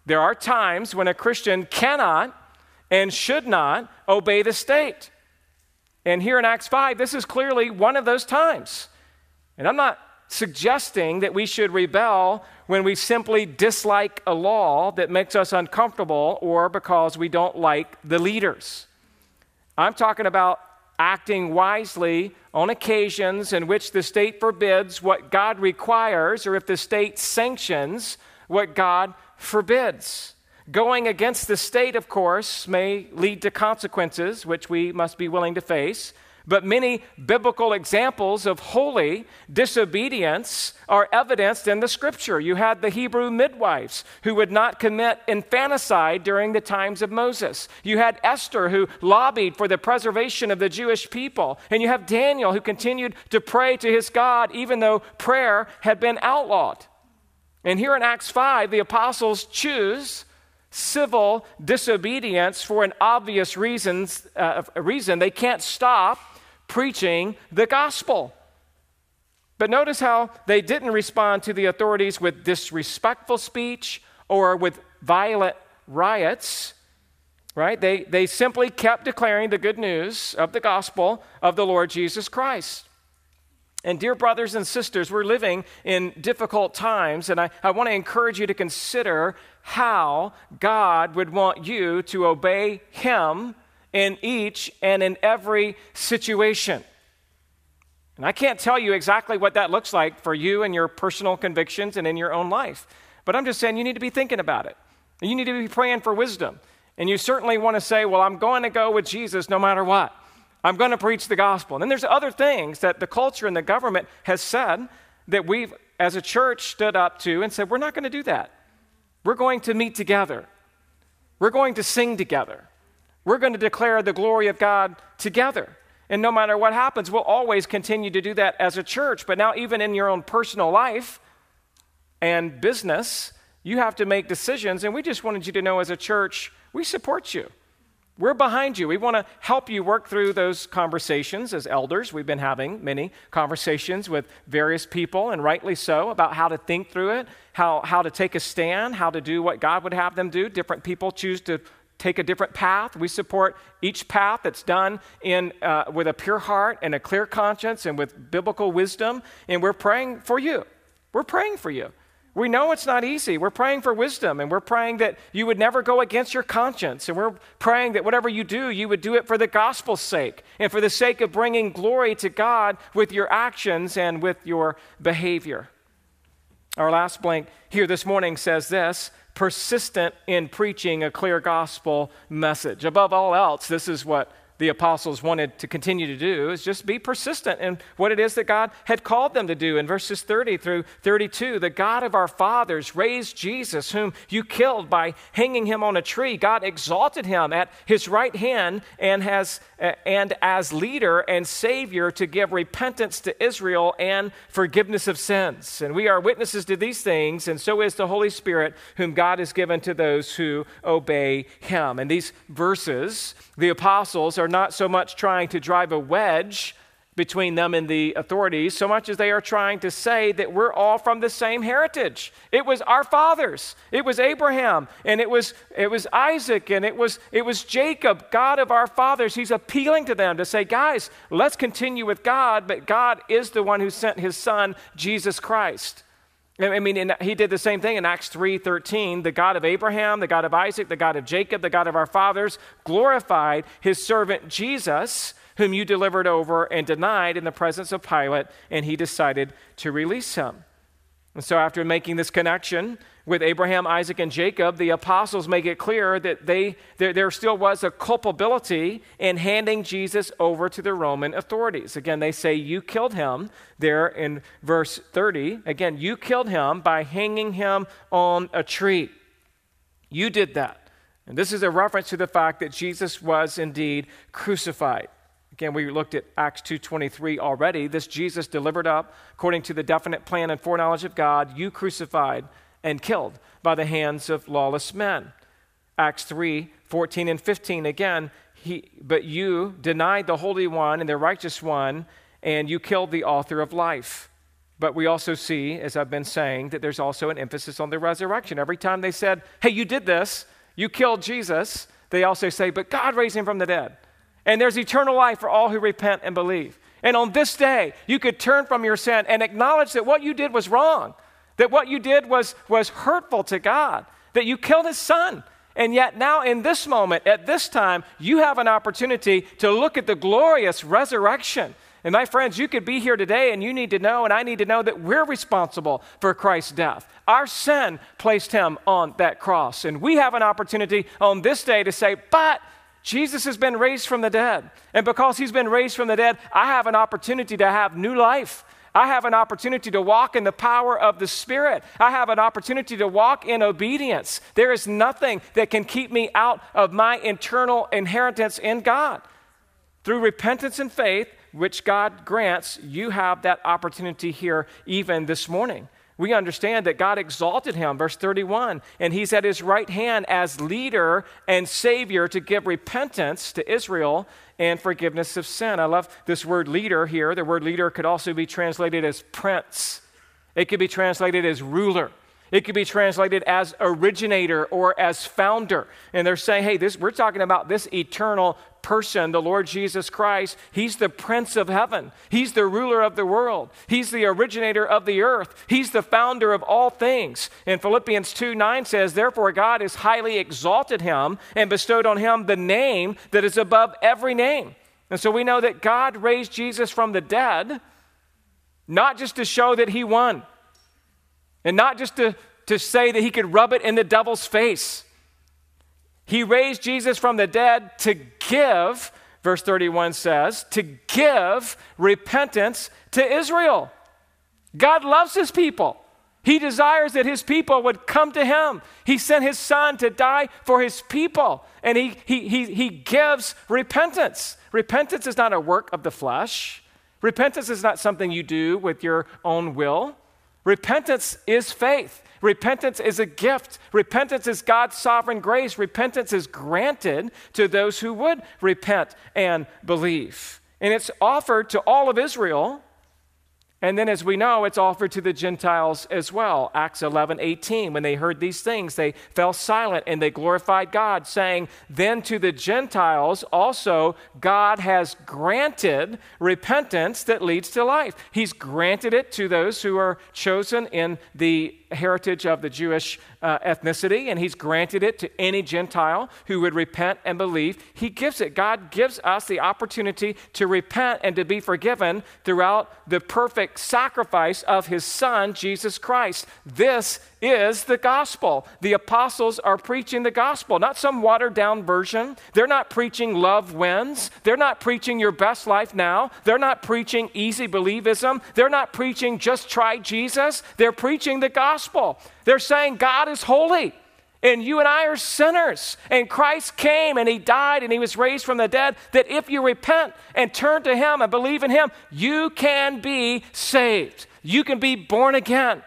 there are times when a Christian cannot and should not obey the state. And here in Acts 5, this is clearly one of those times. And I'm not suggesting that we should rebel when we simply dislike a law that makes us uncomfortable or because we don't like the leaders. I'm talking about acting wisely on occasions in which the state forbids what God requires or if the state sanctions what God forbids. Going against the state, of course, may lead to consequences which we must be willing to face. But many biblical examples of holy disobedience are evidenced in the scripture. You had the Hebrew midwives who would not commit infanticide during the times of Moses. You had Esther who lobbied for the preservation of the Jewish people. And you have Daniel who continued to pray to his God even though prayer had been outlawed. And here in Acts 5, the apostles choose civil disobedience for an obvious reasons, uh, reason. They can't stop preaching the gospel. But notice how they didn't respond to the authorities with disrespectful speech or with violent riots, right? They, they simply kept declaring the good news of the gospel of the Lord Jesus Christ. And, dear brothers and sisters, we're living in difficult times, and I, I want to encourage you to consider how God would want you to obey Him in each and in every situation. And I can't tell you exactly what that looks like for you and your personal convictions and in your own life. But I'm just saying you need to be thinking about it. You need to be praying for wisdom. And you certainly want to say, well, I'm going to go with Jesus no matter what. I'm going to preach the gospel. And then there's other things that the culture and the government has said that we've, as a church, stood up to and said, we're not going to do that. We're going to meet together. We're going to sing together. We're going to declare the glory of God together. And no matter what happens, we'll always continue to do that as a church. But now, even in your own personal life and business, you have to make decisions. And we just wanted you to know as a church, we support you. We're behind you. We want to help you work through those conversations as elders. We've been having many conversations with various people, and rightly so, about how to think through it, how, how to take a stand, how to do what God would have them do. Different people choose to take a different path. We support each path that's done in, uh, with a pure heart and a clear conscience and with biblical wisdom. And we're praying for you. We're praying for you. We know it's not easy. We're praying for wisdom and we're praying that you would never go against your conscience. And we're praying that whatever you do, you would do it for the gospel's sake and for the sake of bringing glory to God with your actions and with your behavior. Our last blank here this morning says this persistent in preaching a clear gospel message. Above all else, this is what the apostles wanted to continue to do is just be persistent in what it is that God had called them to do. In verses 30 through 32, the God of our fathers raised Jesus, whom you killed by hanging him on a tree. God exalted him at his right hand and, has, and as leader and savior to give repentance to Israel and forgiveness of sins. And we are witnesses to these things, and so is the Holy Spirit, whom God has given to those who obey him. And these verses, the apostles are are not so much trying to drive a wedge between them and the authorities, so much as they are trying to say that we're all from the same heritage. It was our fathers. It was Abraham, and it was, it was Isaac, and it was, it was Jacob, God of our fathers. He's appealing to them to say, guys, let's continue with God, but God is the one who sent his son, Jesus Christ. I mean, he did the same thing in Acts 3:13. The God of Abraham, the God of Isaac, the God of Jacob, the God of our fathers glorified his servant Jesus, whom you delivered over and denied in the presence of Pilate, and he decided to release him. And so, after making this connection with Abraham, Isaac, and Jacob, the apostles make it clear that they, there, there, still was a culpability in handing Jesus over to the Roman authorities. Again, they say, You killed him there in verse 30. Again, you killed him by hanging him on a tree. You did that. And this is a reference to the fact that Jesus was indeed crucified. Again, we looked at Acts 2:23 already. This Jesus delivered up according to the definite plan and foreknowledge of God, you crucified and killed by the hands of lawless men. Acts 3:14 and 15 again, he, but you denied the Holy One and the righteous one, and you killed the author of life. But we also see, as I've been saying, that there's also an emphasis on the resurrection. Every time they said, Hey, you did this, you killed Jesus, they also say, But God raised him from the dead. And there's eternal life for all who repent and believe. And on this day, you could turn from your sin and acknowledge that what you did was wrong, that what you did was, was hurtful to God, that you killed his son. And yet, now in this moment, at this time, you have an opportunity to look at the glorious resurrection and my friends, you could be here today and you need to know, and I need to know that we're responsible for Christ's death. Our sin placed him on that cross. And we have an opportunity on this day to say, but Jesus has been raised from the dead. And because he's been raised from the dead, I have an opportunity to have new life. I have an opportunity to walk in the power of the Spirit. I have an opportunity to walk in obedience. There is nothing that can keep me out of my internal inheritance in God. Through repentance and faith, which God grants, you have that opportunity here even this morning. We understand that God exalted him, verse 31, and he's at his right hand as leader and savior to give repentance to Israel and forgiveness of sin. I love this word leader here. The word leader could also be translated as prince, it could be translated as ruler. It could be translated as originator or as founder. And they're saying, hey, this, we're talking about this eternal person, the Lord Jesus Christ. He's the Prince of Heaven. He's the ruler of the world. He's the originator of the earth. He's the founder of all things. And Philippians 2 9 says, Therefore, God has highly exalted him and bestowed on him the name that is above every name. And so we know that God raised Jesus from the dead, not just to show that he won, and not just to, to say that he could rub it in the devil's face he raised Jesus from the dead to give, verse 31 says, to give repentance to Israel. God loves his people. He desires that his people would come to him. He sent his son to die for his people, and he, he, he, he gives repentance. Repentance is not a work of the flesh, repentance is not something you do with your own will. Repentance is faith. Repentance is a gift. Repentance is God's sovereign grace. Repentance is granted to those who would repent and believe. And it's offered to all of Israel and then, as we know, it's offered to the Gentiles as well. Acts 11, 18. When they heard these things, they fell silent and they glorified God, saying, Then to the Gentiles also God has granted repentance that leads to life. He's granted it to those who are chosen in the heritage of the Jewish uh, ethnicity, and He's granted it to any Gentile who would repent and believe. He gives it. God gives us the opportunity to repent and to be forgiven throughout the perfect sacrifice of His Son, Jesus Christ. This is the gospel. The apostles are preaching the gospel, not some watered down version. They're not preaching love wins. They're not preaching your best life now. They're not preaching easy believism. They're not preaching just try Jesus. They're preaching the gospel. They're saying God is holy. And you and I are sinners. And Christ came and He died and He was raised from the dead. That if you repent and turn to Him and believe in Him, you can be saved. You can be born again.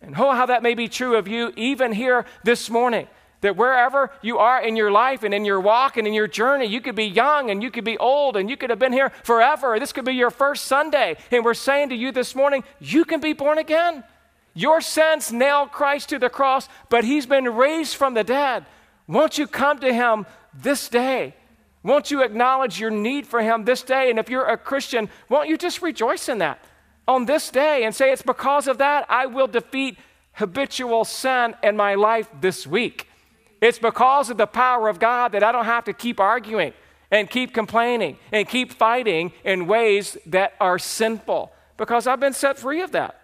And oh, how that may be true of you even here this morning. That wherever you are in your life and in your walk and in your journey, you could be young and you could be old and you could have been here forever. This could be your first Sunday. And we're saying to you this morning, you can be born again. Your sins nailed Christ to the cross, but he's been raised from the dead. Won't you come to him this day? Won't you acknowledge your need for him this day? And if you're a Christian, won't you just rejoice in that? on this day and say, It's because of that I will defeat habitual sin in my life this week. It's because of the power of God that I don't have to keep arguing and keep complaining and keep fighting in ways that are sinful because I've been set free of that.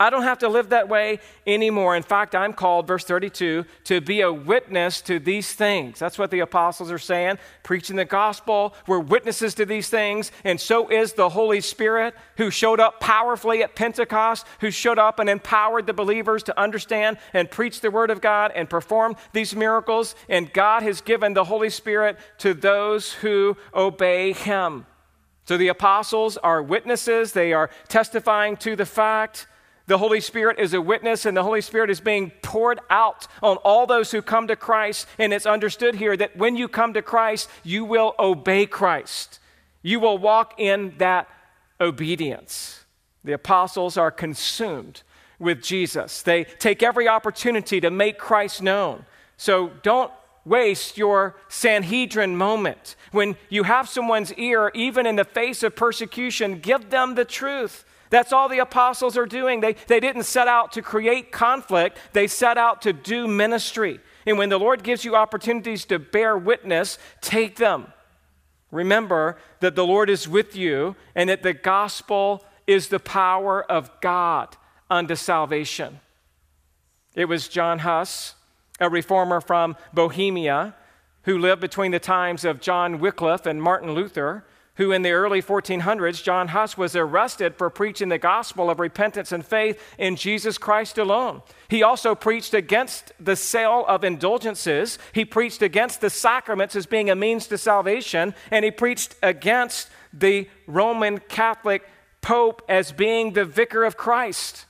I don't have to live that way anymore. In fact, I'm called, verse 32, to be a witness to these things. That's what the apostles are saying, preaching the gospel. We're witnesses to these things, and so is the Holy Spirit who showed up powerfully at Pentecost, who showed up and empowered the believers to understand and preach the word of God and perform these miracles. And God has given the Holy Spirit to those who obey Him. So the apostles are witnesses, they are testifying to the fact the Holy Spirit is a witness, and the Holy Spirit is being poured out on all those who come to Christ. And it's understood here that when you come to Christ, you will obey Christ. You will walk in that obedience. The apostles are consumed with Jesus. They take every opportunity to make Christ known. So don't waste your Sanhedrin moment. When you have someone's ear, even in the face of persecution, give them the truth. That's all the apostles are doing. They, they didn't set out to create conflict, they set out to do ministry. And when the Lord gives you opportunities to bear witness, take them. Remember that the Lord is with you and that the gospel is the power of God unto salvation. It was John Huss, a reformer from Bohemia, who lived between the times of John Wycliffe and Martin Luther, who in the early 1400s, John Huss was arrested for preaching the gospel of repentance and faith in Jesus Christ alone. He also preached against the sale of indulgences. He preached against the sacraments as being a means to salvation, and he preached against the Roman Catholic Pope as being the vicar of Christ.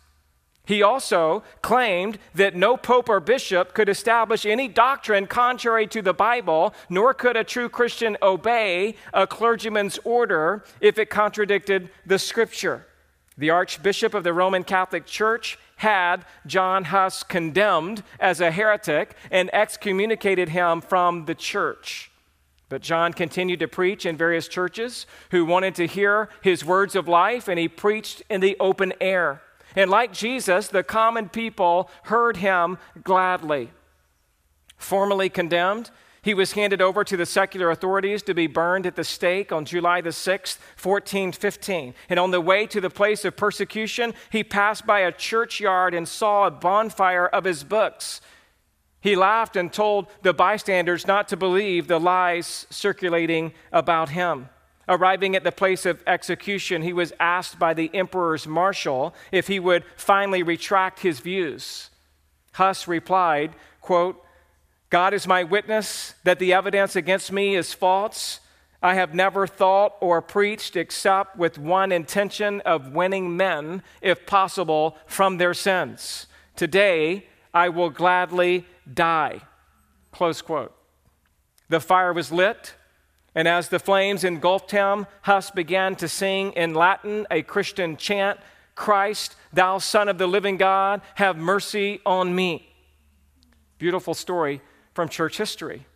He also claimed that no pope or bishop could establish any doctrine contrary to the Bible, nor could a true Christian obey a clergyman's order if it contradicted the scripture. The Archbishop of the Roman Catholic Church had John Huss condemned as a heretic and excommunicated him from the church. But John continued to preach in various churches who wanted to hear his words of life, and he preached in the open air. And like Jesus, the common people heard him gladly. Formally condemned, he was handed over to the secular authorities to be burned at the stake on July the 6th, 1415. And on the way to the place of persecution, he passed by a churchyard and saw a bonfire of his books. He laughed and told the bystanders not to believe the lies circulating about him. Arriving at the place of execution, he was asked by the emperor's marshal if he would finally retract his views. Huss replied, quote, God is my witness that the evidence against me is false. I have never thought or preached except with one intention of winning men, if possible, from their sins. Today, I will gladly die. Close quote. The fire was lit. And as the flames engulfed him, Huss began to sing in Latin a Christian chant Christ, thou Son of the living God, have mercy on me. Beautiful story from church history.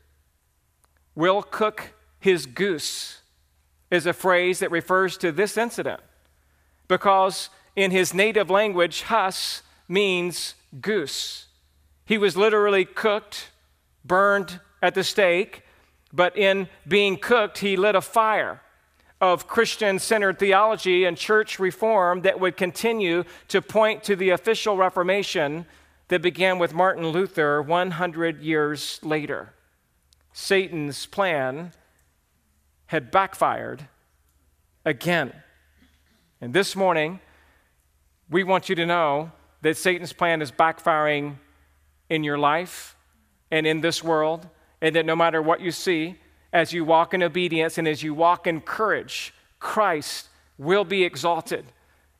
Will cook his goose is a phrase that refers to this incident because in his native language, Huss means goose. He was literally cooked, burned at the stake, but in being cooked, he lit a fire of Christian centered theology and church reform that would continue to point to the official Reformation that began with Martin Luther 100 years later. Satan's plan had backfired again. And this morning, we want you to know that Satan's plan is backfiring in your life and in this world and that no matter what you see, as you walk in obedience and as you walk in courage, Christ will be exalted.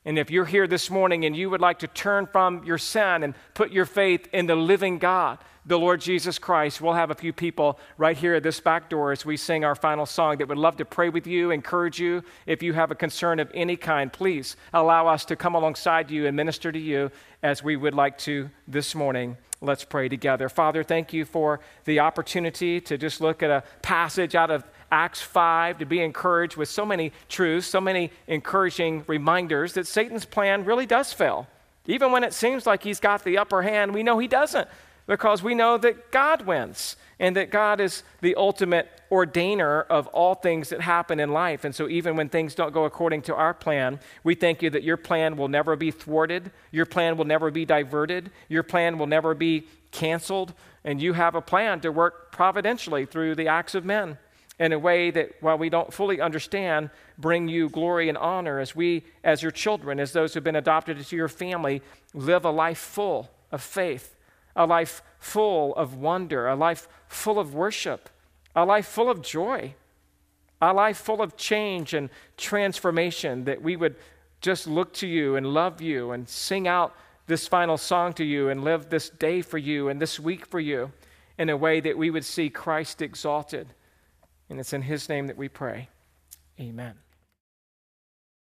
And if you're here this morning and you would like to turn from your sin and put your faith in the living God, the Lord Jesus Christ, we'll have a few people right here at this back door as we sing our final song that would love to pray with you, encourage you. If you have a concern of any kind, please allow us to come alongside you and minister to you as we would like to this morning. Let's pray together. Father, thank you for the opportunity to just look at a passage out of Acts 5 to be encouraged with so many truths, so many encouraging reminders that Satan's plan really does fail. Even when it seems like he's got the upper hand, we know he doesn't because we know that God wins and that God is the ultimate ordainer of all things that happen in life. And so, even when things don't go according to our plan, we thank you that your plan will never be thwarted, your plan will never be diverted, your plan will never be canceled, and you have a plan to work providentially through the acts of men in a way that, while we don't fully understand, bring you glory and honor as we, as your children, as those who've been adopted into your family, live a life full of faith a life full of wonder, a life full of worship, a life full of joy, a life full of change and transformation, that we would just look to you and love you and sing out this final song to you and live this day for you and this week for you in a way that we would see Christ exalted. And it's in His name that we pray. Amen.